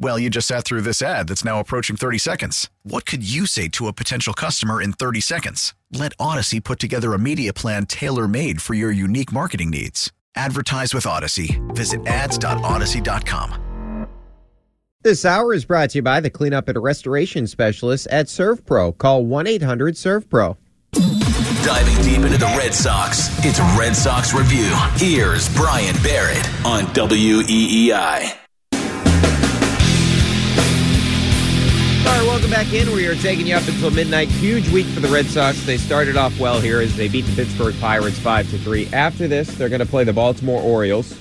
Well, you just sat through this ad that's now approaching 30 seconds. What could you say to a potential customer in 30 seconds? Let Audacy put together a media plan tailor made for your unique marketing needs. Advertise with Audacy. Visit ads.audacy.com. This hour is brought to you by the cleanup and restoration specialists at ServPro. Call 1 800 ServPro. Diving deep into the Red Sox, it's Red Sox Review. Here's Brian Barrett on WEEI. All right, welcome back in. We are taking you up until midnight. Huge week for the Red Sox. They started off well here as they beat the Pittsburgh Pirates 5 to 3. After this, they're going to play the Baltimore Orioles,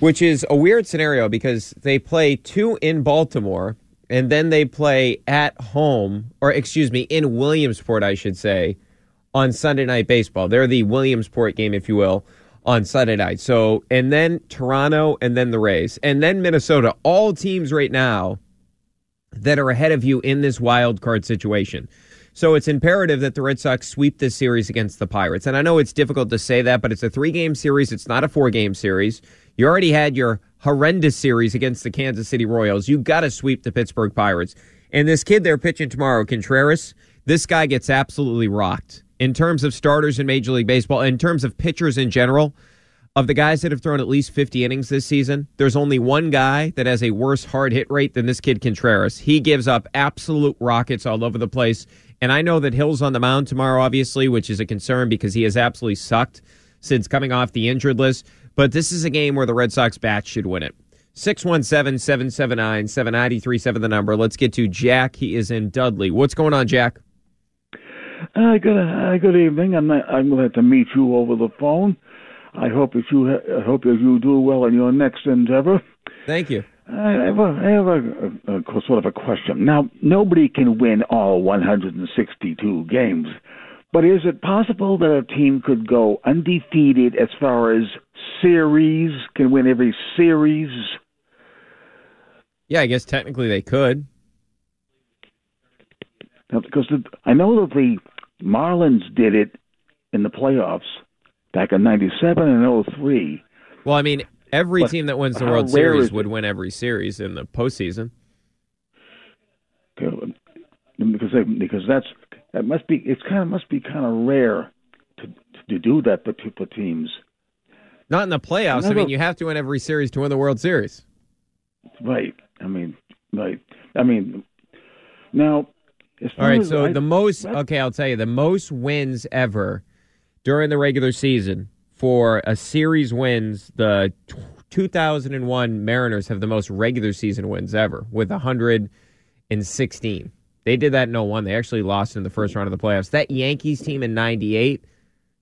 which is a weird scenario because they play two in Baltimore and then they play at home, or excuse me, in Williamsport, I should say, on Sunday Night Baseball. They're the Williamsport game, if you will, on Sunday night. So, and then Toronto, and then the Rays, and then Minnesota. All teams right now that are ahead of you in this wild card situation. So it's imperative that the Red Sox sweep this series against the Pirates. And I know it's difficult to say that, but it's a three game series. It's not a four game series. You already had your horrendous series against the Kansas City Royals. You got to sweep the Pittsburgh Pirates. And this kid they're pitching tomorrow, Contreras, this guy gets absolutely rocked in terms of starters in Major League Baseball, in terms of pitchers in general. Of the guys that have thrown at least 50 innings this season, there's only one guy that has a worse hard hit rate than this kid Contreras. He gives up absolute rockets all over the place. And I know that Hill's on the mound tomorrow, obviously, which is a concern because he has absolutely sucked since coming off the injured list. But this is a game where the Red Sox bat should win it. 617 779 7937, the number. Let's get to Jack. He is in Dudley. What's going on, Jack? Uh, good, uh, good evening. I'm, I'm glad to meet you over the phone. I hope that you ha- I hope that you do well in your next endeavor. Thank you. I have a, I have a, a, a sort of a question. Now, nobody can win all 162 games, but is it possible that a team could go undefeated as far as series, can win every series? Yeah, I guess technically they could. Now, because the, I know that the Marlins did it in the playoffs back in 97 and 03. Well, I mean, every But team that wins the World Series would win every series in the postseason. Because they, because that's that must be it's kind of must be kind of rare to to do that for, for teams. Not in the playoffs. I mean, you have to win every series to win the World Series. Right. I mean, right. I mean, now. All as so I- the most okay, I'll tell you the most wins ever during the regular season for a series wins. The 2001 Mariners have the most regular season wins ever with 116. They did that in 01. They actually lost in the first round of the playoffs. That Yankees team in 98,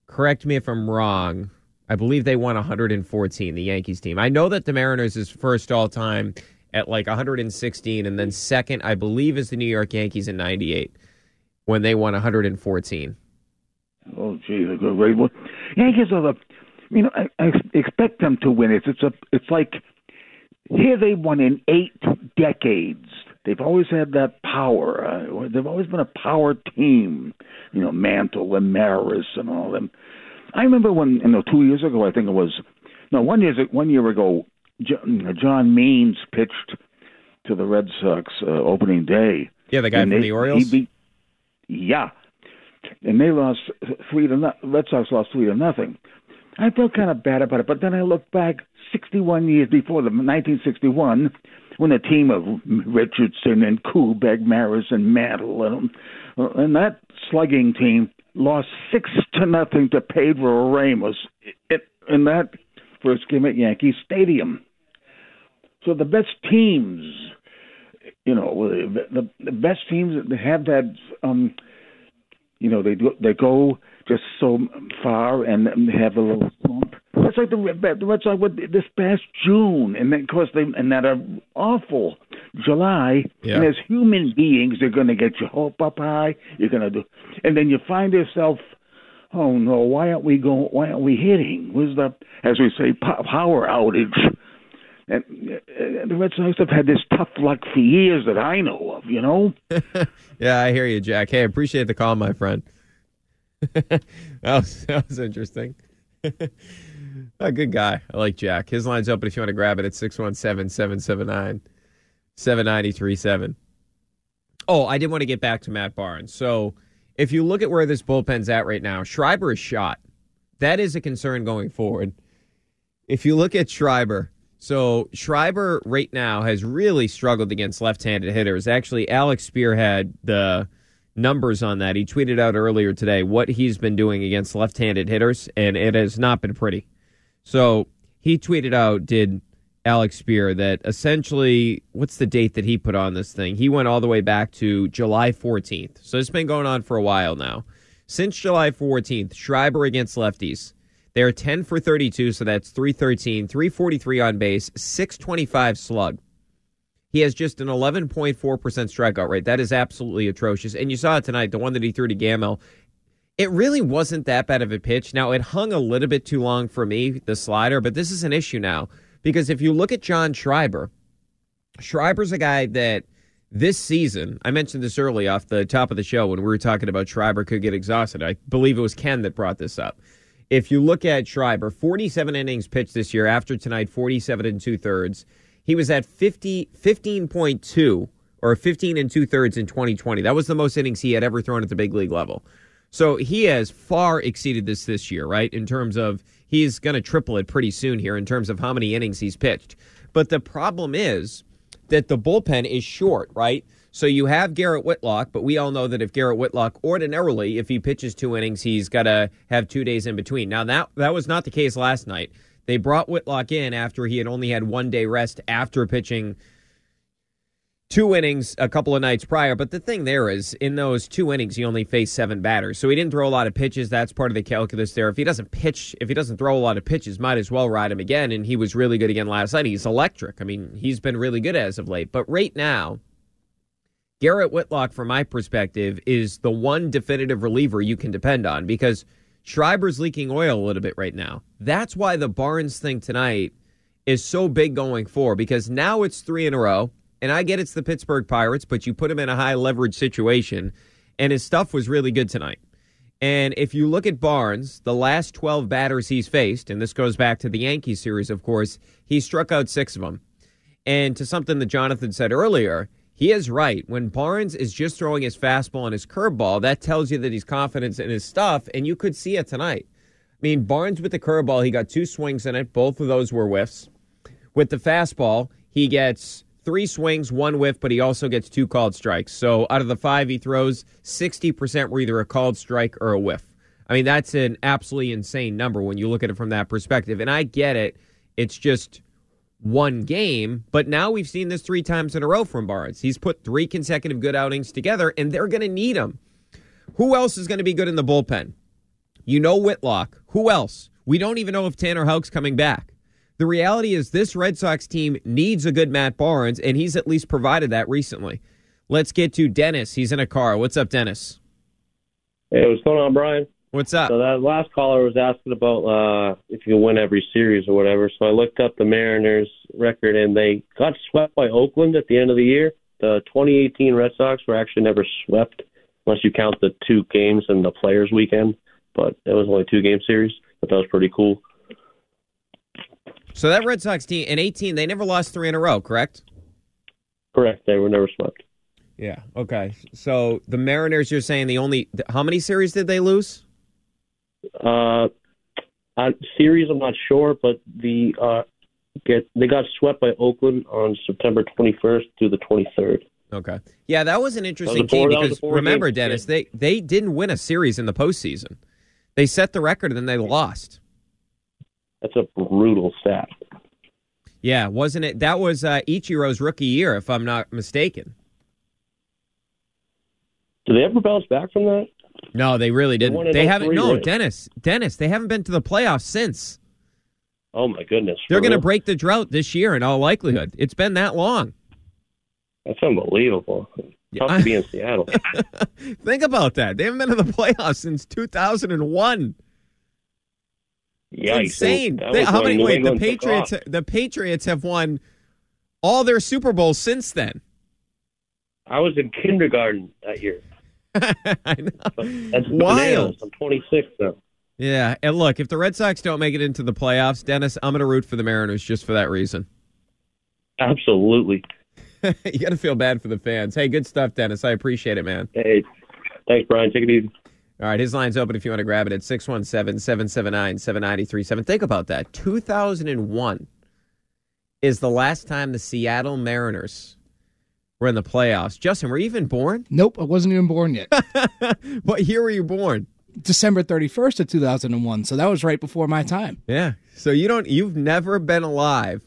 correct me if I'm wrong, I believe they won 114, the Yankees team. I know that the Mariners is first all time at like 116, and then second, I believe, is the New York Yankees in 98 when they won 114. Oh, gee, good. Right. Well, Yankees are the. You know, I, I expect them to win. It's it's a it's like here they won in eight decades. They've always had that power. Uh, they've always been a power team. You know, Mantle and Maris and all them. I remember when you know two years ago, I think it was. No, one year one year ago, John, John Means pitched to the Red Sox uh, opening day. Yeah, the guy And from they- the Orioles. He beat, yeah, and they lost three to no, Red Sox lost three to nothing. I felt kind of bad about it, but then I looked back 61 years before the 1961, when a team of Richardson and Kubek, Maris, and Mantle, and, and that slugging team lost six to nothing to Pedro Ramos in, in that first game at Yankee Stadium. So the best teams, you know, the, the, the best teams that have that, um, you know, they go, they go just so far and have a little slump. It's like the the Red Sox this past June, and then of course they and that are awful July. Yeah. And as human beings, they're going to get your hope up high. You're going to do, and then you find yourself, oh no, why aren't we going? Why aren't we hitting? Where's the, as we say, po- power outage? And the Red Sox have had this tough luck for years that I know of. You know. Yeah, I hear you, Jack. Hey, appreciate the call, my friend. that, was, that was interesting. a good guy. I like Jack. His line's open if you want to grab it at 617 779 7937. Oh, I did want to get back to Matt Barnes. So if you look at where this bullpen's at right now, Schreiber is shot. That is a concern going forward. If you look at Schreiber, so Schreiber right now has really struggled against left-handed hitters. Actually, Alex Speier had the numbers on that. He tweeted out earlier today what he's been doing against left-handed hitters, and it has not been pretty. So he tweeted out, did Alex Speier, that essentially, what's the date that he put on this thing? He went all the way back to July 14th. So it's been going on for a while now. Since July 14th, Schreiber against lefties. They're 10 for 32, so that's 313, 343 on base, 625 slug. He has just an 11.4% strikeout rate. That is absolutely atrocious. And you saw it tonight, the one that he threw to Gamel. It really wasn't that bad of a pitch. Now, it hung a little bit too long for me, the slider, but this is an issue now. Because if you look at John Schreiber, Schreiber's a guy that this season, I mentioned this early off the top of the show when we were talking about Schreiber could get exhausted. I believe it was Ken that brought this up. If you look at Schreiber, 47 innings pitched this year after tonight, 47 and two thirds. He was at 50, 15.2 or 15 and two thirds in 2020. That was the most innings he had ever thrown at the big league level. So he has far exceeded this this year, right? In terms of he's going to triple it pretty soon here in terms of how many innings he's pitched. But the problem is that the bullpen is short, right? So you have Garrett Whitlock, but we all know that if Garrett Whitlock ordinarily, if he pitches two innings, he's got to have two days in between. Now that that was not the case last night. They brought Whitlock in after he had only had one day rest after pitching two innings a couple of nights prior. But the thing there is, in those two innings, he only faced seven batters. So he didn't throw a lot of pitches. That's part of the calculus there. If he doesn't pitch, if he doesn't throw a lot of pitches, might as well ride him again. And he was really good again last night. He's electric. I mean, he's been really good as of late. But right now, Garrett Whitlock, from my perspective, is the one definitive reliever you can depend on because Schreiber's leaking oil a little bit right now. That's why the Barnes thing tonight is so big going forward because now it's three in a row. And I get it's the Pittsburgh Pirates, but you put him in a high leverage situation, and his stuff was really good tonight. And if you look at Barnes, the last 12 batters he's faced, and this goes back to the Yankees series, of course, he struck out six of them. And to something that Jonathan said earlier, he is right. When Barnes is just throwing his fastball and his curveball, that tells you that he's confident in his stuff, and you could see it tonight. I mean, Barnes with the curveball, he got two swings in it. Both of those were whiffs. With the fastball, he gets three swings, one whiff, but he also gets two called strikes. So out of the five he throws, 60% were either a called strike or a whiff. I mean, that's an absolutely insane number when you look at it from that perspective. And I get it. It's just one game, but now we've seen this three times in a row from Barnes. He's put three consecutive good outings together, and they're going to need him. Who else is going to be good in the bullpen? You know Whitlock. Who else? We don't even know if Tanner Houck's coming back. The reality is this Red Sox team needs a good Matt Barnes, and he's at least provided that recently. Let's get to Dennis. He's in a car. What's up, Dennis? Hey, what's going on, Brian? What's up? So that last caller was asking about uh, if you win every series or whatever. So I looked up the Mariners' record, and they got swept by Oakland at the end of the year. The 2018 Red Sox were actually never swept, unless you count the two games and the Players' Weekend. But it was only two game series. But that was pretty cool. So that Red Sox team in 18, they never lost three in a row, correct? Correct. They were never swept. Yeah. Okay. So the Mariners, you're saying the only how many series did they lose? Uh, uh, series, I'm not sure, but the uh, get they got swept by Oakland on September 21st through the 23rd. Okay. Yeah, that was an interesting was a four- team that was a because remember, game- Dennis, they they didn't win a series in the postseason. They set the record and then they lost. That's a brutal stat. Yeah, wasn't it? That was uh, Ichiro's rookie year, if I'm not mistaken. Did they ever bounce back from that? No, they really didn't. in They haven't. No, right? Dennis, Dennis, they haven't been to the playoffs since. Oh my goodness! They're going to break the drought this year in all likelihood. It's been that long. That's unbelievable. Yeah. Tough to be in Seattle. Think about that. They haven't been to the playoffs since 2001. It's Yikes! insane. They- how many? Wait, the Patriots. The Patriots have won all their Super Bowls since then. I was in kindergarten that year. I know. That's Wild. I'm 26 now. Yeah, and look, if the Red Sox don't make it into the playoffs, Dennis, I'm going to root for the Mariners just for that reason. Absolutely. you got to feel bad for the fans. Hey, good stuff, Dennis. I appreciate it, man. Hey, thanks, Brian. Take it easy. All right, his line's open if you want to grab it at 617 779 7937. Think about that. 2001 is the last time the Seattle Mariners were in the playoffs. Justin, were you even born? Nope, I wasn't even born yet. What year were you born? December 31st of 2001. So that was right before my time. Yeah. So you don't you've never been alive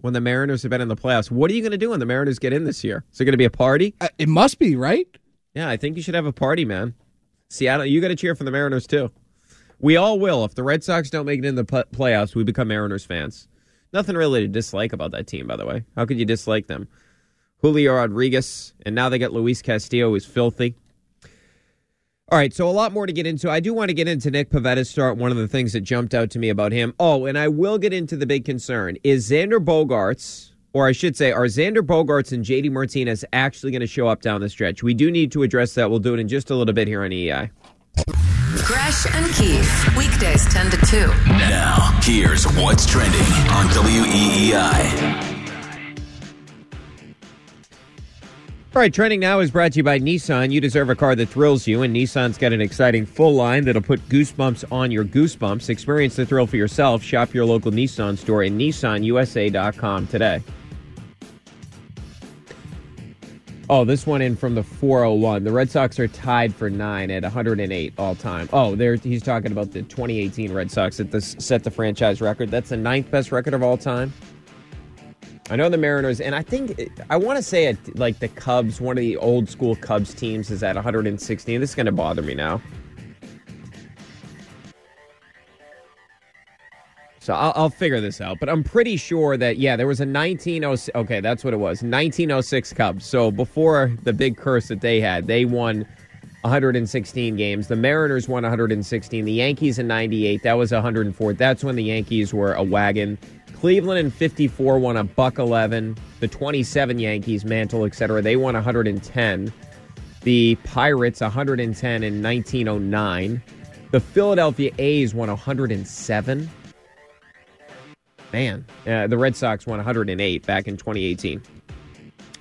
when the Mariners have been in the playoffs. What are you going to do when the Mariners get in this year? Is it going to be a party? Uh, It must be, right? Yeah, I think you should have a party, man. Seattle, you got to cheer for the Mariners too. We all will. If the Red Sox don't make it in the pl- playoffs, we become Mariners fans. Nothing really to dislike about that team, by the way. How could you dislike them? Julio Rodriguez, and now they got Luis Castillo, who's filthy. All right, so a lot more to get into. I do want to get into Nick Pivetta's start. One of the things that jumped out to me about him. Oh, and I will get into the big concern. Is Xander Bogaerts, or I should say, are Xander Bogaerts and JD Martinez actually going to show up down the stretch? We do need to address that. We'll do it in just a little bit here on EI. Gresh and Keith, weekdays 10 to 2. Now, here's what's trending on WEEI. All right, trending now is brought to you by Nissan. You deserve a car that thrills you, and Nissan's got an exciting full line that'll put goosebumps on your goosebumps. Experience the thrill for yourself. Shop your local Nissan store at nissanusa.com today. Oh, this one in from the 401. The Red Sox are tied for nine at 108 all time. Oh, there he's talking about the 2018 Red Sox that set the franchise record. That's the ninth best record of all time. I know the Mariners, and I think I want to say it like the Cubs. One of the old school Cubs teams is at 116. This is going to bother me now. So I'll, I'll figure this out, but I'm pretty sure that yeah, there was a 1906. Okay, that's what it was. 1906 Cubs. So before the big curse that they had, they won 116 games. The Mariners won 116. The Yankees in 98, that was 104. That's when the Yankees were a wagon. Cleveland in 54 won a buck 11. The 27 Yankees, Mantle, etc. They won 110. The Pirates 110 in 1909. The Philadelphia A's won 107. Man, uh, the Red Sox won 108 back in 2018.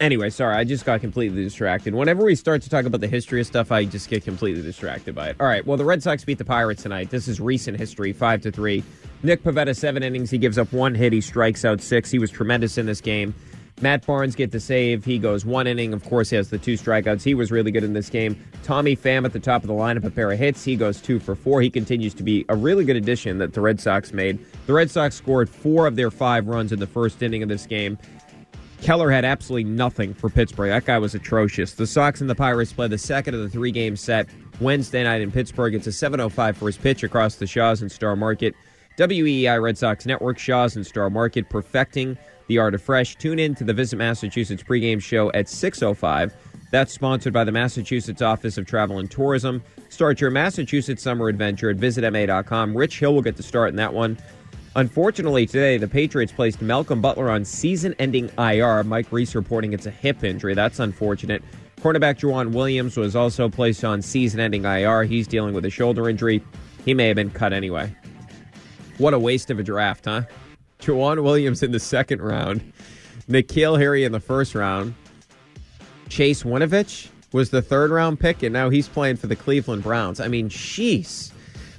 Anyway, sorry, I just got completely distracted. Whenever we start to talk about the history of stuff, I just get completely distracted by it. All right, well, the Red Sox beat the Pirates tonight. This is recent history, five to three. Nick Pivetta, seven innings. He gives up one hit. He strikes out six. He was tremendous in this game. Matt Barnes get the save. He goes one inning. Of course, he has the two strikeouts. He was really good in this game. Tommy Pham at the top of the lineup, a pair of hits. He goes two for four. He continues to be a really good addition that the Red Sox made. The Red Sox scored four of their five runs in the first inning of this game. Keller had absolutely nothing for Pittsburgh. That guy was atrocious. The Sox and the Pirates play the second of the three game set Wednesday night in Pittsburgh. It's a 7.05 first pitch across the Shaws and Star Market. WEEI Red Sox Network, Shaws and Star Market, perfecting the art of fresh. Tune in to the Visit Massachusetts pregame show at 6.05. That's sponsored by the Massachusetts Office of Travel and Tourism. Start your Massachusetts summer adventure at visitma.com. Rich Hill will get the start in that one. Unfortunately, today, the Patriots placed Malcolm Butler on season ending IR. Mike Reiss reporting it's a hip injury. That's unfortunate. Cornerback Joejuan Williams was also placed on season ending IR. He's dealing with a shoulder injury. He may have been cut anyway. What a waste of a draft, huh? Joejuan Williams in the second round. N'Keal Harry in the first round. Chase Winovich was the third round pick, and now he's playing for the Cleveland Browns. I mean, jeez.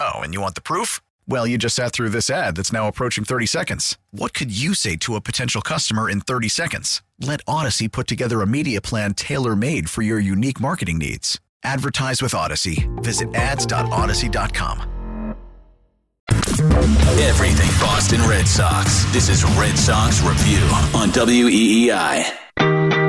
Oh, and you want the proof? Well, you just sat through this ad that's now approaching 30 seconds. What could you say to a potential customer in 30 seconds? Let Audacy put together a media plan tailor made for your unique marketing needs. Advertise with Audacy. Visit ads.audacy.com. Everything Boston Red Sox. This is Red Sox Review on WEEI.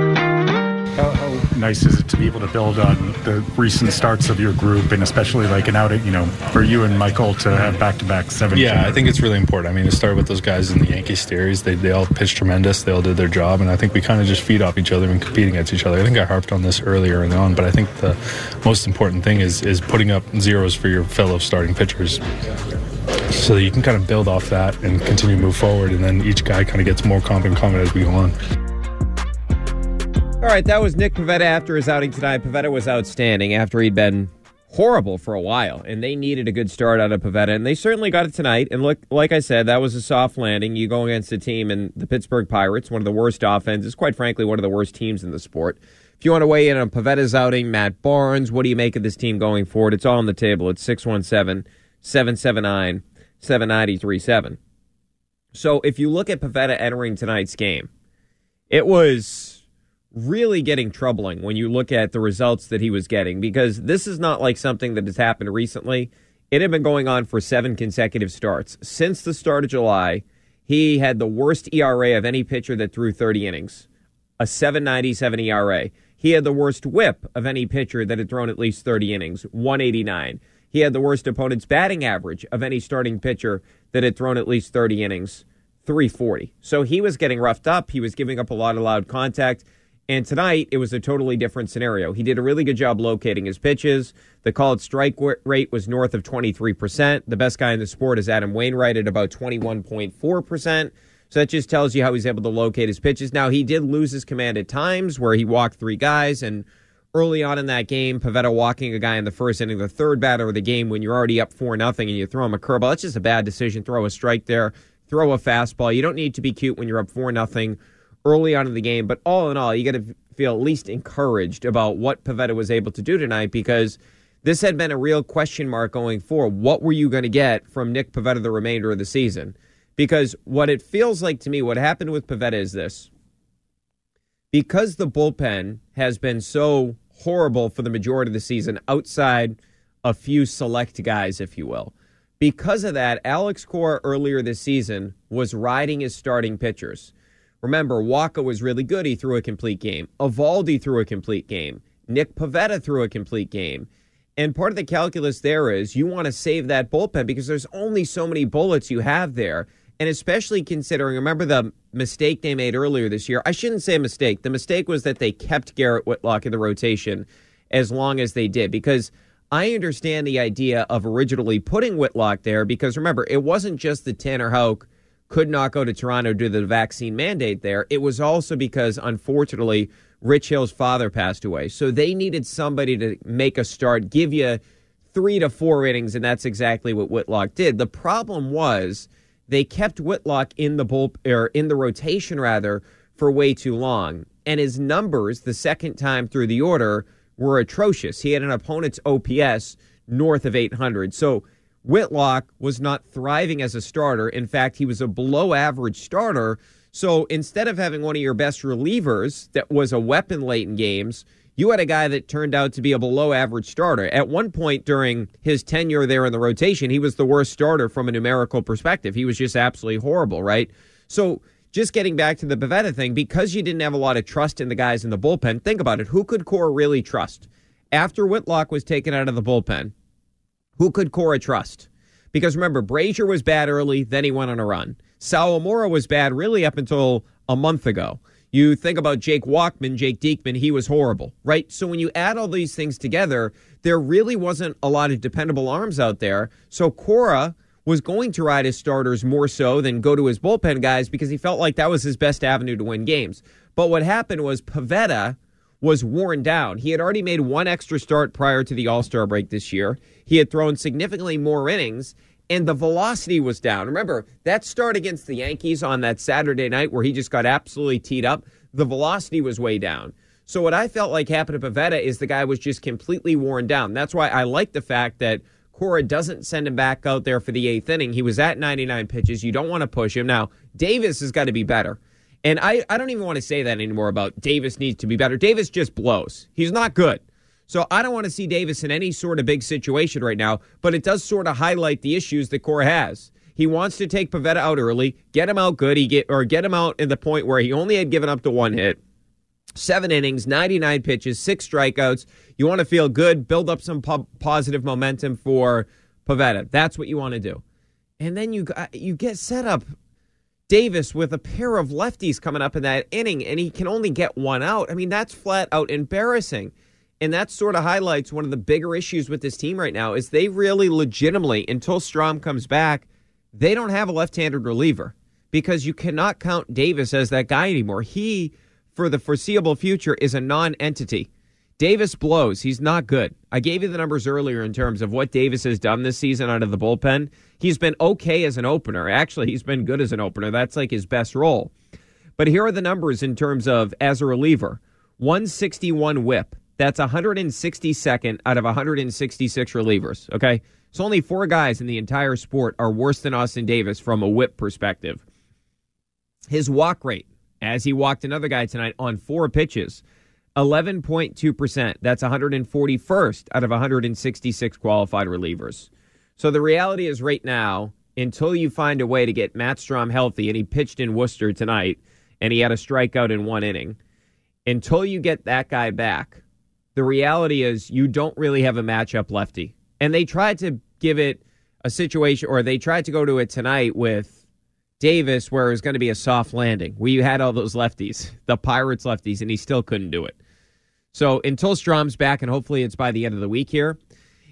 Nice is it to be able to build on the recent starts of your group, and especially like an outing, you know, for you and Michael to have back-to-back seven? Yeah, I think it's really important. I mean, to start with those guys in the Yankee series, they, they all pitched tremendous. They all did their job, and I think we kind of just feed off each other and compete against each other. I think I harped on this earlier and on, but I think the most important thing is is putting up zeros for your fellow starting pitchers so that you can kind of build off that and continue to move forward. And then each guy kind of gets more confident, confident as we go on. All right, that was Nick Pivetta after his outing tonight. Pivetta was outstanding after he'd been horrible for a while, and they needed a good start out of Pivetta, and they certainly got it tonight. And look, like I said, that was a soft landing. You go against a team in the Pittsburgh Pirates, one of the worst offenses, quite frankly, one of the worst teams in the sport. If you want to weigh in on Pivetta's outing, Matt Barnes, what do you make of this team going forward? It's all on the table. It's 617 779 79037. So if you look at Pivetta entering tonight's game, it was really getting troubling when you look at the results that he was getting because this is not like something that has happened recently. It had been going on for seven consecutive starts. Since the start of July, he had the worst ERA of any pitcher that threw 30 innings, a 797 ERA. He had the worst whip of any pitcher that had thrown at least 30 innings, 189. He had the worst opponent's batting average of any starting pitcher that had thrown at least 30 innings, 340. So he was getting roughed up. He was giving up a lot of loud contact. And tonight, it was a totally different scenario. He did a really good job locating his pitches. The called strike rate was north of 23%. The best guy in the sport is Adam Wainwright at about 21.4%. So that just tells you how he's able to locate his pitches. Now, he did lose his command at times where he walked three guys and early on in that game, Pivetta walking a guy in the first inning, the third batter of the game when you're already up four nothing and you throw him a curveball. That's just a bad decision. Throw a strike there, throw a fastball. You don't need to be cute when you're up four nothing early on in the game. But all in all, you got to feel at least encouraged about what Pivetta was able to do tonight because this had been a real question mark going forward. What were you going to get from Nick Pivetta the remainder of the season? Because what it feels like to me, what happened with Pivetta is this because the bullpen has been so horrible for the majority of the season outside a few select guys, if you will. Because of that, Alex Cora earlier this season was riding his starting pitchers. Remember, Wacha was really good. He threw a complete game. Eovaldi threw a complete game. Nick Pivetta threw a complete game. And part of the calculus there is you want to save that bullpen because there's only so many bullets you have there. And especially considering, remember the mistake they made earlier this year? I shouldn't say mistake. The mistake was that they kept Garrett Whitlock in the rotation as long as they did because I understand the idea of originally putting Whitlock there because remember, it wasn't just the Tanner Houck could not go to Toronto due to the vaccine mandate there. It was also because, unfortunately, Rich Hill's father passed away. So they needed somebody to make a start, give you three to four innings, and that's exactly what Whitlock did. The problem was they kept Whitlock in the bull or in the rotation rather for way too long, and his numbers the second time through the order were atrocious. He had an opponent's OPS north of 800. So Whitlock was not thriving as a starter. In fact, he was a below average starter. So instead of having one of your best relievers that was a weapon late in games, you had a guy that turned out to be a below average starter. At one point during his tenure there in the rotation, he was the worst starter from a numerical perspective. He was just absolutely horrible, right? So just getting back to the Pivetta thing, because you didn't have a lot of trust in the guys in the bullpen, think about it. Who could Cora really trust? After Whitlock was taken out of the bullpen, who could Cora trust? Because remember, Brasier was bad early, then he went on a run. Sawamura was bad really up until a month ago. You think about Jake Walkman, Jake Diekman, he was horrible, right? So when you add all these things together, there really wasn't a lot of dependable arms out there. So Cora was going to ride his starters more so than go to his bullpen guys because he felt like that was his best avenue to win games. But what happened was Pivetta was worn down. He had already made one extra start prior to the All Star break this year. He had thrown significantly more innings, and the velocity was down. Remember, that start against the Yankees on that Saturday night where he just got absolutely teed up, the velocity was way down. So, what I felt like happened to Pivetta is the guy was just completely worn down. That's why I like the fact that Cora doesn't send him back out there for the eighth inning. He was at 99 pitches. You don't want to push him. Now, Davis has got to be better. And I, I don't even want to say that anymore about Davis needs to be better. Davis just blows. He's not good. So I don't want to see Davis in any sort of big situation right now, but it does sort of highlight the issues that Cora has. He wants to take Pivetta out early, get him out good, he get or get him out in the point where he only had given up to one hit. Seven innings, 99 pitches, six strikeouts. You want to feel good, build up some po- positive momentum for Pivetta. That's what you want to do. And then you uh, you get set up Davis with a pair of lefties coming up in that inning, and he can only get one out. I mean, that's flat out embarrassing. And that sort of highlights one of the bigger issues with this team right now is they really legitimately, until Strahm comes back, they don't have a left-handed reliever because you cannot count Davis as that guy anymore. He, for the foreseeable future, is a non-entity. Davis blows. He's not good. I gave you the numbers earlier in terms of what Davis has done this season out of the bullpen. He's been okay as an opener. Actually, he's been good as an opener. That's like his best role. But here are the numbers in terms of as a reliever 161 whip, that's 162nd out of 166 relievers. Okay. So only four guys in the entire sport are worse than Austin Davis from a whip perspective. His walk rate, as he walked another guy tonight on four pitches, 11.2%. That's 141st out of 166 qualified relievers. So the reality is right now, until you find a way to get Matt Strahm healthy, and he pitched in Worcester tonight, and he had a strikeout in one inning, until you get that guy back, the reality is you don't really have a matchup lefty. And they tried to give it a situation, or they tried to go to it tonight with Davis, where it was going to be a soft landing. We had all those lefties, the Pirates lefties, and he still couldn't do it. So until Strahm's back, and hopefully it's by the end of the week here,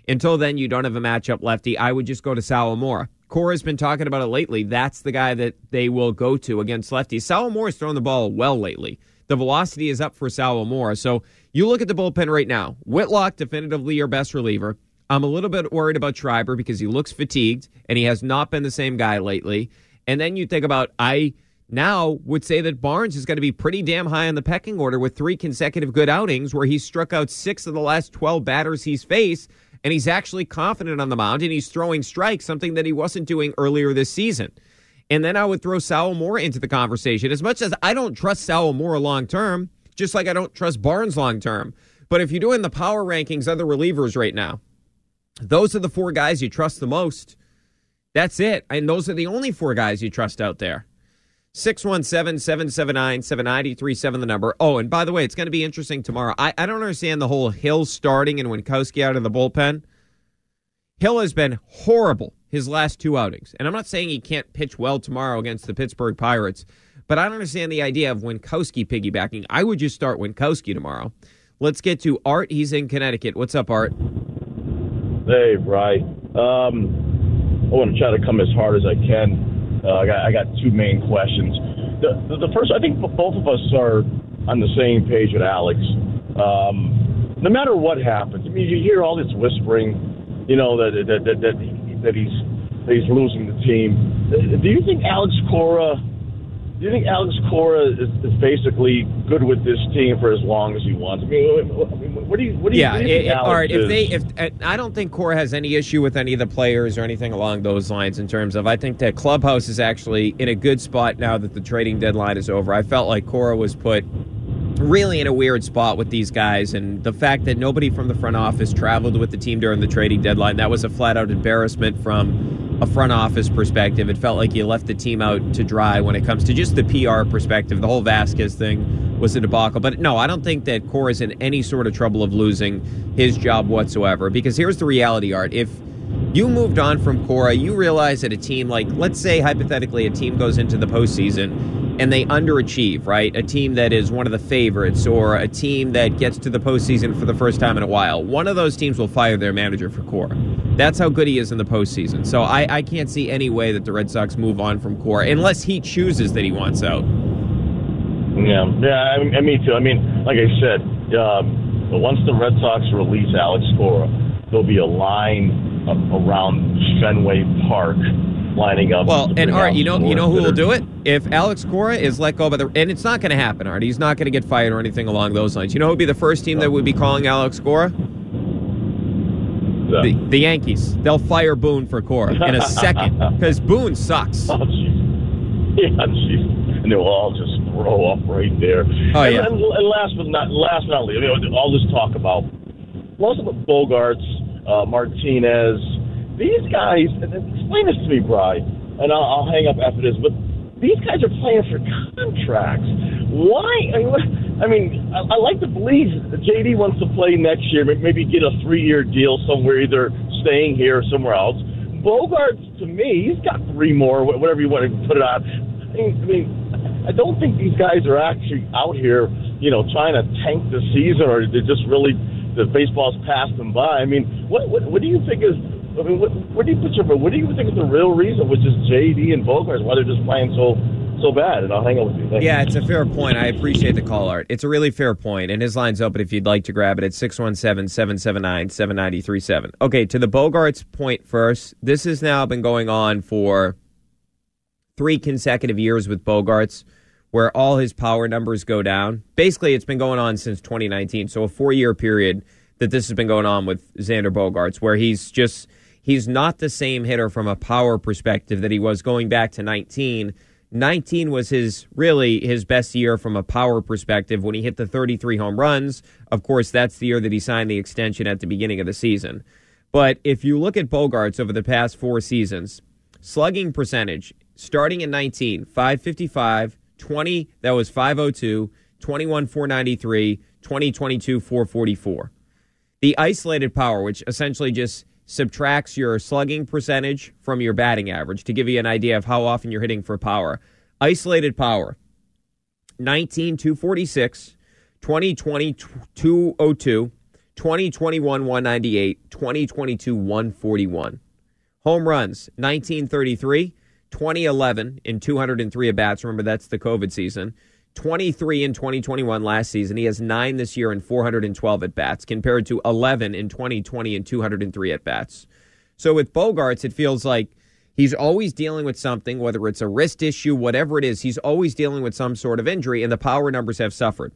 until then you don't have a matchup lefty. I would just go to Sawamura. Cora's been talking about it lately. That's the guy that they will go to against lefties. Sawamura's thrown the ball well lately. The velocity is up for Sawamura. So you look at the bullpen right now. Whitlock, definitively your best reliever. I'm a little bit worried about Schreiber because he looks fatigued and he has not been the same guy lately. And then you think about, I now would say that Barnes is going to be pretty damn high on the pecking order with three consecutive good outings where he's struck out six of the last 12 batters he's faced. And he's actually confident on the mound and he's throwing strikes, something that he wasn't doing earlier this season. And then I would throw Sawamura into the conversation. As much as I don't trust Sawamura long term, just like I don't trust Barnes long term. But if you're doing the power rankings of the relievers right now, those are the four guys you trust the most. That's it. And those are the only four guys you trust out there. 617 779 7937, the number. Oh, and by the way, it's going to be interesting tomorrow. I, I don't understand the whole Hill starting and Winckowski out of the bullpen. Hill has been horrible his last two outings. And I'm not saying he can't pitch well tomorrow against the Pittsburgh Pirates, but I don't understand the idea of Winckowski piggybacking. I would just start Winckowski tomorrow. Let's get to Art. He's in Connecticut. What's up, Art? Hey, Bry. Um, I want to try to come as hard as I can. Uh, I got I got two main questions. The, the, the first, I think both of us are on the same page with Alex. Um, no matter what happens, I mean, you hear all this whispering, you know, that that that, that that he's that he's losing the team. Do you think Alex Cora? Do you think Alex Cora is, is basically good with this team for as long as he wants? I mean, what do you? What do you? Yeah, do you it, all right. If they, if I don't think Cora has any issue with any of the players or anything along those lines. In terms of, I think that clubhouse is actually in a good spot now that the trading deadline is over. I felt like Cora was put really in a weird spot with these guys, and the fact that nobody from the front office traveled with the team during the trading deadline, that was a flat out embarrassment from a front office perspective. It felt like you left the team out to dry when it comes to just the PR perspective. The whole Vasquez thing was a debacle. But no, I don't think that Cora is in any sort of trouble of losing his job whatsoever, because here's the reality, Art. If you moved on from Cora, you realize that a team like, let's say hypothetically, a team goes into the postseason and they underachieve, right? A team that is one of the favorites or a team that gets to the postseason for the first time in a while. One of those teams will fire their manager for Cora. That's how good he is in the postseason. So I, I can't see any way that the Red Sox move on from Cora unless he chooses that he wants out. Yeah, yeah, I, I me too. I mean, like I said, um, once the Red Sox release Alex Cora, there'll be a line around Fenway Park lining up. Well, and Art, you know, you know who will do it if Alex Cora is let go by the, and it's not going to happen. Art, he's not going to get fired or anything along those lines. You know who would be the first team that would be calling Alex Cora? Yeah. The, the Yankees. They'll fire Boone for Cora in a second because Boone sucks. Oh, jeez. Yeah, jeez. And they'll all just throw up right there. Oh, and, yeah. And, and last but not last but not least, I mean, all this talk about most of the Bogaerts, uh, Martinez, these guys. Explain this to me, Bry, and I'll, I'll hang up after this. But these guys are playing for contracts. Why? I mean, I, I, like to believe JD wants to play next year. Maybe get a three-year deal somewhere, either staying here or somewhere else. Bogart, to me, he's got three more, whatever you want to put it on. I mean, I mean, I don't think these guys are actually out here, you know, trying to tank the season, or they're just really the baseball's passed them by. I mean, what what, what do you think is? I mean, what, where do you put your? What do you think is the real reason, which is JD and Bogart, why they're just playing so so bad? And I'll hang up with you. Yeah, it's a fair point. I appreciate the call, Art. It's a really fair point. and his line's open if you'd like to grab it at 617-779-7937. Okay, to the Bogaerts point first, this has now been going on for three consecutive years with Bogaerts where all his power numbers go down. Basically, it's been going on since 2019, so a four-year period that this has been going on with Xander Bogaerts where he's just he's not the same hitter from a power perspective that he was going back to 19 19 was his really his best year from a power perspective when he hit the 33 home runs. Of course, that's the year that he signed the extension at the beginning of the season. But if you look at Bogaerts over the past four seasons, slugging percentage starting in 19, 555, 20, that was 502, 21, 493, 2022, 444. The isolated power, which essentially just subtracts your slugging percentage from your batting average to give you an idea of how often you're hitting for power. Isolated power 19 246, 2020 202, 2021 198, 2022 141. Home runs 1933, 2011 in 203 at bats. Remember, that's the COVID season. 23 in 2021 last season. He has nine this year in 412 at bats, compared to 11 in 2020 and 203 at bats. So with Bogaerts, it feels like he's always dealing with something, whether it's a wrist issue, whatever it is, he's always dealing with some sort of injury, and the power numbers have suffered.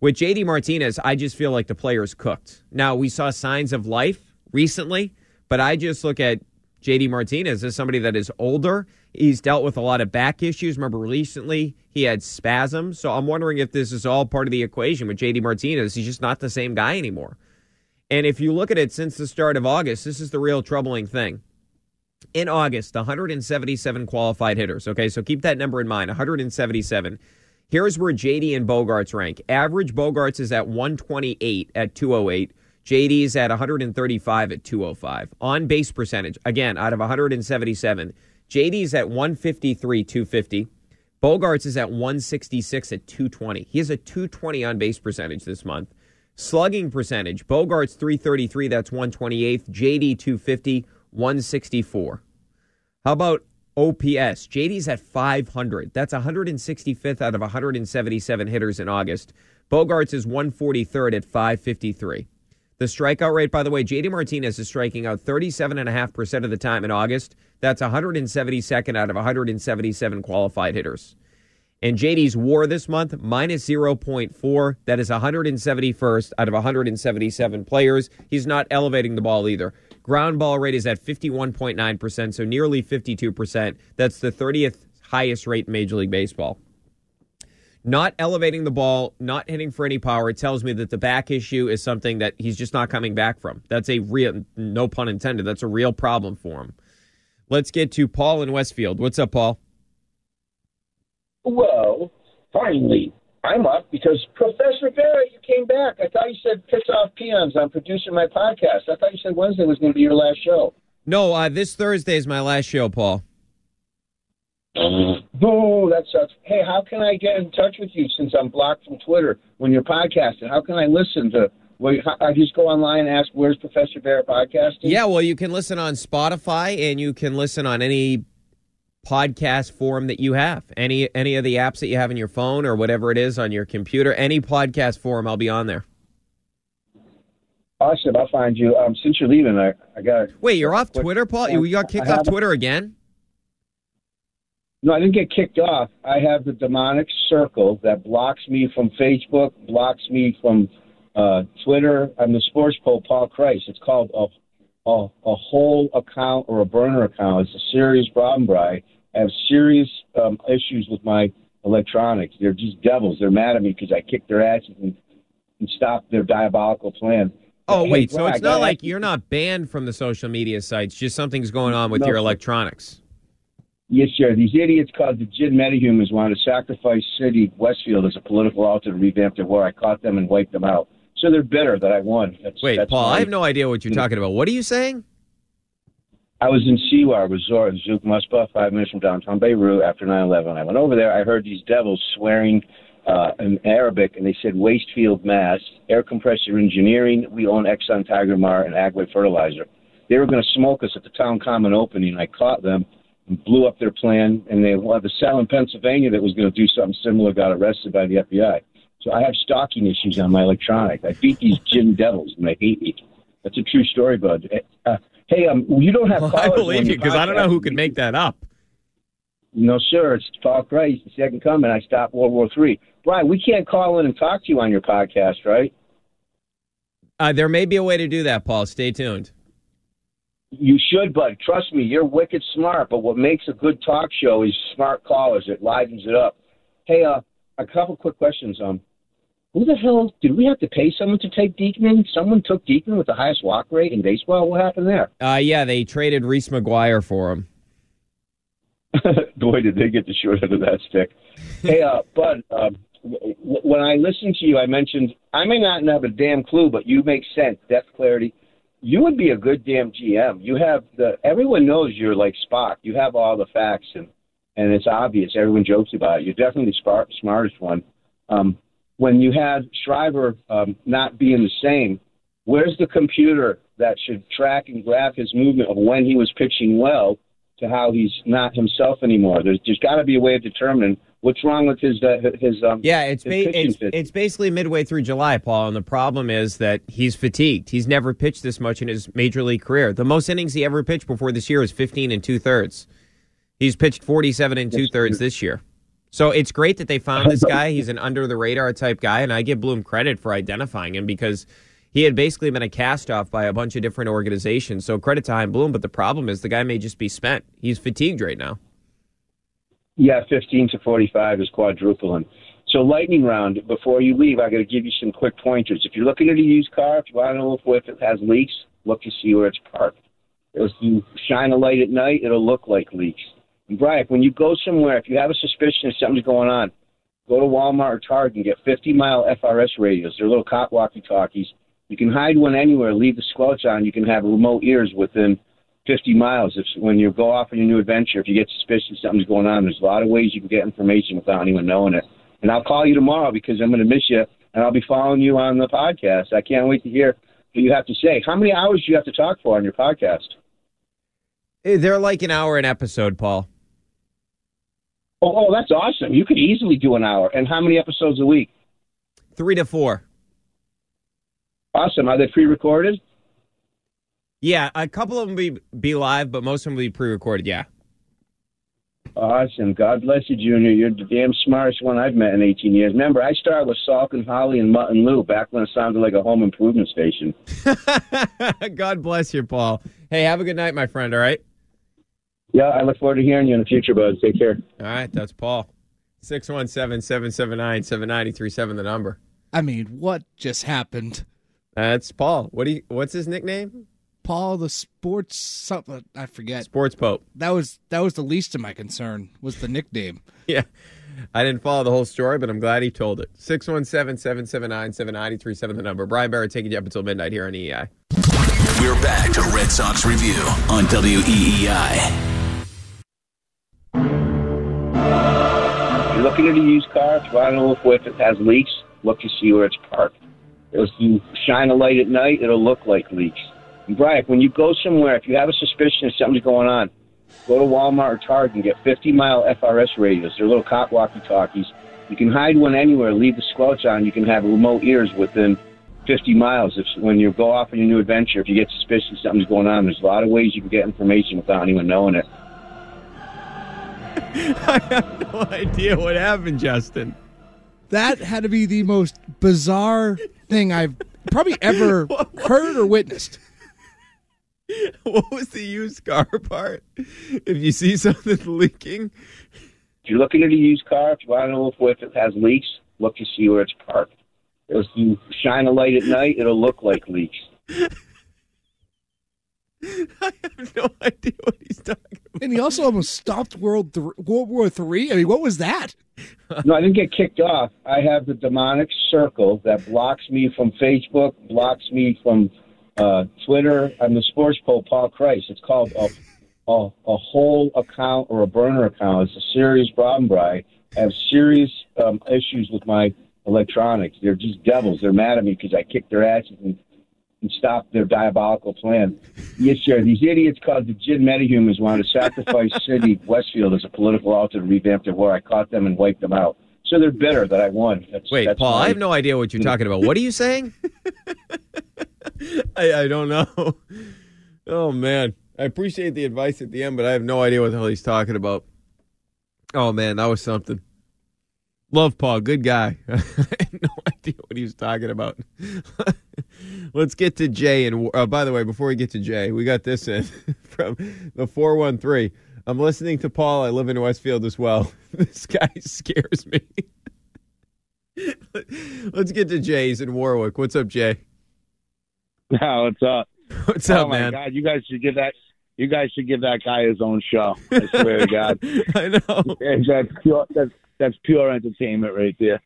With JD Martinez, I just feel like the player's cooked. Now, we saw signs of life recently, but I just look at JD Martinez as somebody that is older. He's dealt with a lot of back issues. Remember, recently he had spasms. So I'm wondering if this is all part of the equation with JD Martinez. He's just not the same guy anymore. And if you look at it since the start of August, this is the real troubling thing. In August, 177 qualified hitters. Okay, so keep that number in mind 177. Here's where JD and Bogaerts rank. Average Bogaerts is at 128 at 208. JD is at 135 at 205. On base percentage, again, out of 177. JD's at 153, 250. Bogaerts is at 166 at 220. He has a 220 on base percentage this month. Slugging percentage, Bogaerts 333, that's 128th. JD 250, 164. How about OPS? JD's at 500. That's 165th out of 177 hitters in August. Bogaerts is 143rd at 553. The strikeout rate, by the way, JD Martinez is striking out 37.5% of the time in August. That's 172nd out of 177 qualified hitters. And JD's war this month, minus 0.4. That is 171st out of 177 players. He's not elevating the ball either. Ground ball rate is at 51.9%, so nearly 52%. That's the 30th highest rate in Major League Baseball. not elevating the ball, not hitting for any power, tells me that the back issue is something that he's just not coming back from. That's a real, no pun intended, that's a real problem for him. Let's get to Paul in Westfield. What's up, Paul? Well, finally, I'm up because Professor Barrett, you came back. I thought you said piss off peons. I'm producing my podcast. I thought you said Wednesday was going to be your last show. No, uh, this Thursday is my last show, Paul. Oh, that sucks. Hey, how can I get in touch with you since I'm blocked from Twitter when you're podcasting? How can I listen to? Well, I just go online and ask, "Where's Professor Bear podcasting?" Yeah, well, you can listen on Spotify and you can listen on any podcast forum that you have. Any any of the apps that you have in your phone or whatever it is on your computer, any podcast forum, I'll be on there. Awesome, I'll find you. Um, since you're leaving, I, I got. Wait, you're off Twitter, Paul? You got kicked off Twitter again? No, I didn't get kicked off. I have the demonic circle that blocks me from Facebook, blocks me from uh, Twitter. I'm the sports poll, Paul Christ. It's called a, a a whole account or a burner account. It's a serious problem, Bry. I have serious um, issues with my electronics. They're just devils. They're mad at me because I kicked their asses and, and stopped their diabolical plan. Oh, Hey, wait, so Bri, it's not like you- you're not banned from the social media sites, just something's going on with No. your electronics. Yes, sir. These idiots called the Gin Metahumans wanted to sacrifice City Westfield as a political altar to revamp their war. I caught them and wiped them out. So they're bitter that I won. That's, Wait, that's Paul, I have no idea what you're talking about. What are you saying? I was in Siwa Resort in Zouk Mosbeh, five minutes from downtown Beirut after 9/11. I went over there. I heard these devils swearing uh, in Arabic, and they said Wastefield Mass, Air Compressor Engineering, we own Exxon Tiger Mar and Agway Fertilizer. They were going to smoke us at the town common opening. I caught them and blew up their plan, and they well, the cell in Pennsylvania that was going to do something similar got arrested by the FBI. So I have stalking issues on my electronics. I beat these gin devils, and they hate me. That's a true story, bud. Uh, hey, um, you don't have. Well, I believe you because I don't know who could make that up. No, sir. It's Paul Christ, the second coming. I stopped World War Three. Brian, we can't call in and talk to you on your podcast, right? Uh, there may be a way to do that, Paul. Stay tuned. You should, but trust me, you're wicked smart. But what makes a good talk show is smart callers. It livens it up. Hey, uh, a couple quick questions. Um, who the hell did we have to pay someone to take Diekman? Someone took Diekman with the highest walk rate in baseball. What happened there? Uh, yeah, they traded Reese McGuire for him. Boy, did they get the short end of that stick. Hey, uh, Bud, um, w- w- when I listened to you, I mentioned I may not have a damn clue, but you make sense. Depth, clarity. You would be a good damn GM. You have the everyone knows you're like Spock. You have all the facts and and it's obvious. Everyone jokes about it. You're definitely the smart, smartest one. Um, when you had Schreiber um, not being the same, where's the computer that should track and graph his movement of when he was pitching well to how he's not himself anymore? There's there's got to be a way of determining what's wrong with his uh, his um Yeah, it's ba- it's, it's basically midway through July, Paul, and the problem is that he's fatigued. He's never pitched this much in his major league career. The most innings he ever pitched before this year was 15 and two thirds. He's pitched 47 and two thirds this year. So it's great that they found this guy. He's an under the radar type guy, and I give Bloom credit for identifying him because he had basically been a cast off by a bunch of different organizations. So credit to Chaim Bloom, but the problem is the guy may just be spent. He's fatigued right now. Yeah, 15 to 45 is quadrupling. So lightning round, before you leave, I got to give you some quick pointers. If you're looking at a used car, if you want to know if it has leaks, look to see where it's parked. If you shine a light at night, it'll look like leaks. Brian, when you go somewhere, if you have a suspicion that something's going on, go to Walmart or Target and get 50 mile FRS radios. They're little cop walkie talkies. You can hide one anywhere, leave the squelch on. You can have remote ears within 50 miles. If when you go off on your new adventure, if you get suspicious something's going on, there's a lot of ways you can get information without anyone knowing it. And I'll call you tomorrow because I'm going to miss you, and I'll be following you on the podcast. I can't wait to hear what you have to say. How many hours do you have to talk for on your podcast? Eh, They're like an hour an episode, Paul. Oh, oh, that's awesome. You could easily do an hour. And how many episodes a week? Three to four. Awesome. Are they pre-recorded? Yeah, a couple of them be be live, but most of them will be pre-recorded. Yeah. Awesome. God bless you, Junior. You're the damn smartest one I've met in 18 years. Remember, I started with Salk and Holley and Mutt and Lou back when it sounded like a home improvement station. God bless you, Paul. Hey, have a good night, my friend. All right. Yeah, I look forward to hearing you in the future, bud. Take care. All right, that's Paul. 617 779 7937, the number. I mean, what just happened? That's Paul. What do you, what's his nickname? Paul the sports something I forget. Sports Pope. That was that was the least of my concern. Was the nickname? Yeah. I didn't follow the whole story, but I'm glad he told it. 617 779 7937, the number. Brian Barrett taking you up until midnight here on EEI. We're back to Red Sox Review on WEEI. Looking at a used car, want to know if it has leaks, look to see where it's parked. If you shine a light at night, it'll look like leaks. And Brian, when you go somewhere, if you have a suspicion that something's going on, go to Walmart or Target and get 50 mile FRS radios. They're little cop walkie talkies. You can hide one anywhere, leave the squelch on. You can have remote ears within 50 miles. If when you go off on your new adventure, if you get suspicious something's going on, there's a lot of ways you can get information without anyone knowing it. I have no idea what happened, Justin. That had to be the most bizarre thing I've probably ever heard or witnessed. What was the used car part? If you see something leaking, If you're looking at a used car, if you want to know if it has leaks, look to see where it's parked. If you shine a light at night, it'll look like leaks. I have no idea what he's talking about. And he also almost stopped World Th- World War Three. I mean, what was that? No, I didn't get kicked off. I have the demonic circle that blocks me from Facebook, blocks me from uh, Twitter. I'm the sports pope, Paul Christ. It's called a, a, a whole account or a burner account. It's a serious problem, Brian. I have serious um, issues with my electronics. They're just devils. They're mad at me because I kicked their asses and, and stop their diabolical plan. Yes, sir. These idiots called the Jin Metahumans wanted to sacrifice City Westfield as a political altar to revamp their war. I caught them and wiped them out. So they're bitter that I won. That's, Wait, that's Paul, I have no idea what you're talking about. What are you saying? I, I don't know. Oh, man. I appreciate the advice at the end, but I have no idea what the hell he's talking about. Oh, man, that was something. Love Paul, good guy. I had no idea what he was talking about. Let's get to Jay. And uh, by the way, before we get to Jay, we got this in from the 413. I'm listening to Paul. I live in Westfield as well. This guy scares me. Let's get to Jay's in Warwick. What's up, Jay? No, what's up? What's oh up, my man? God, you guys should give that. You guys should give that guy his own show. I swear to God. I know. That's pure. That's that's pure entertainment right there.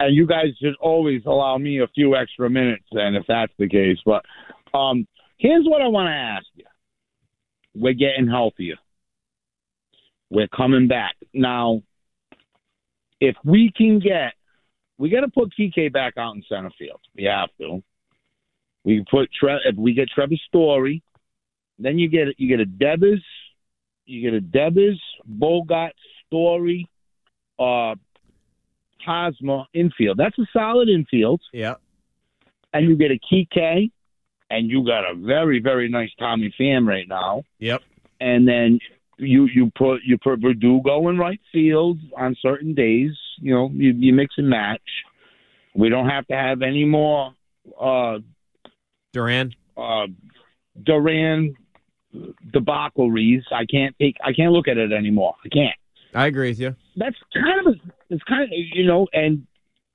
And you guys should always allow me a few extra minutes, then, if that's the case. But um, here's what I want to ask you: We're getting healthier. We're coming back now. If we can get, we got to put PK back out in center field. We have to. We put Tre- if we get Trevor Story, then you get you get a Devers, you get a Devers, Bogaerts, Story, uh, Hosmer infield. That's a solid infield. Yeah. And you get a Kike, and you got a very very nice Tommy Pham right now. Yep. And then you you put you put Verdugo in right field on certain days. You know you, you mix and match. We don't have to have any more uh, Duran. uh, Duran debacleries. I can't take. I can't look at it anymore. I can't. I agree with you. That's kind of. A, it's kind of you know, and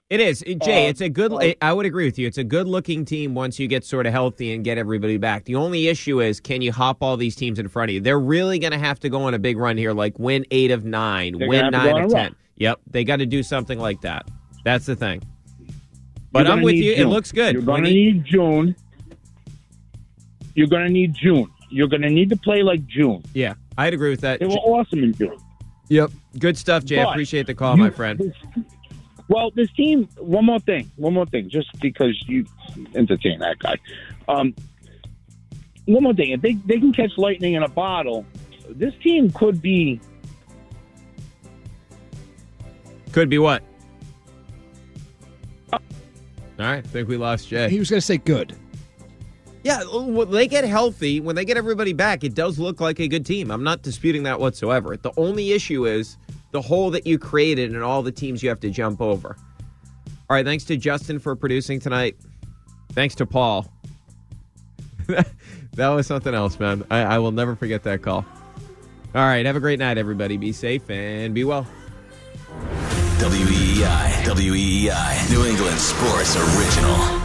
It is. Jay, Uh, it's a good uh, I would agree with you. It's a good looking team once you get sort of healthy and get everybody back. The only issue is can you hop all these teams in front of you? They're really going to have to go on a big run here like win 8 of 9, win 9 of 10. run. Yep, they got to do something like that. That's the thing. But I'm with you. It looks good. You're going to need- need June. You're going to need June. You're going to need to play like June. Yeah, I'd agree with that. They were awesome in June. Yep. Good stuff, Jay. I But appreciate the call, you- my friend. Well, this team. One more thing. One more thing. Just because you entertain that guy. Um, one more thing. If they they can catch lightning in a bottle, this team could be. Could be what? All right, I think we lost Jay. He was going to say good. Yeah, oh, when they get healthy, when they get everybody back, it does look like a good team. I'm not disputing that whatsoever. The only issue is the hole that you created and all the teams you have to jump over. All right, thanks to Justin for producing tonight. Thanks to Paul. that was something else, man. I, I will never forget that call. All right, have a great night, everybody. Be safe and be well. WEEI. WEEI. New England Sports Original.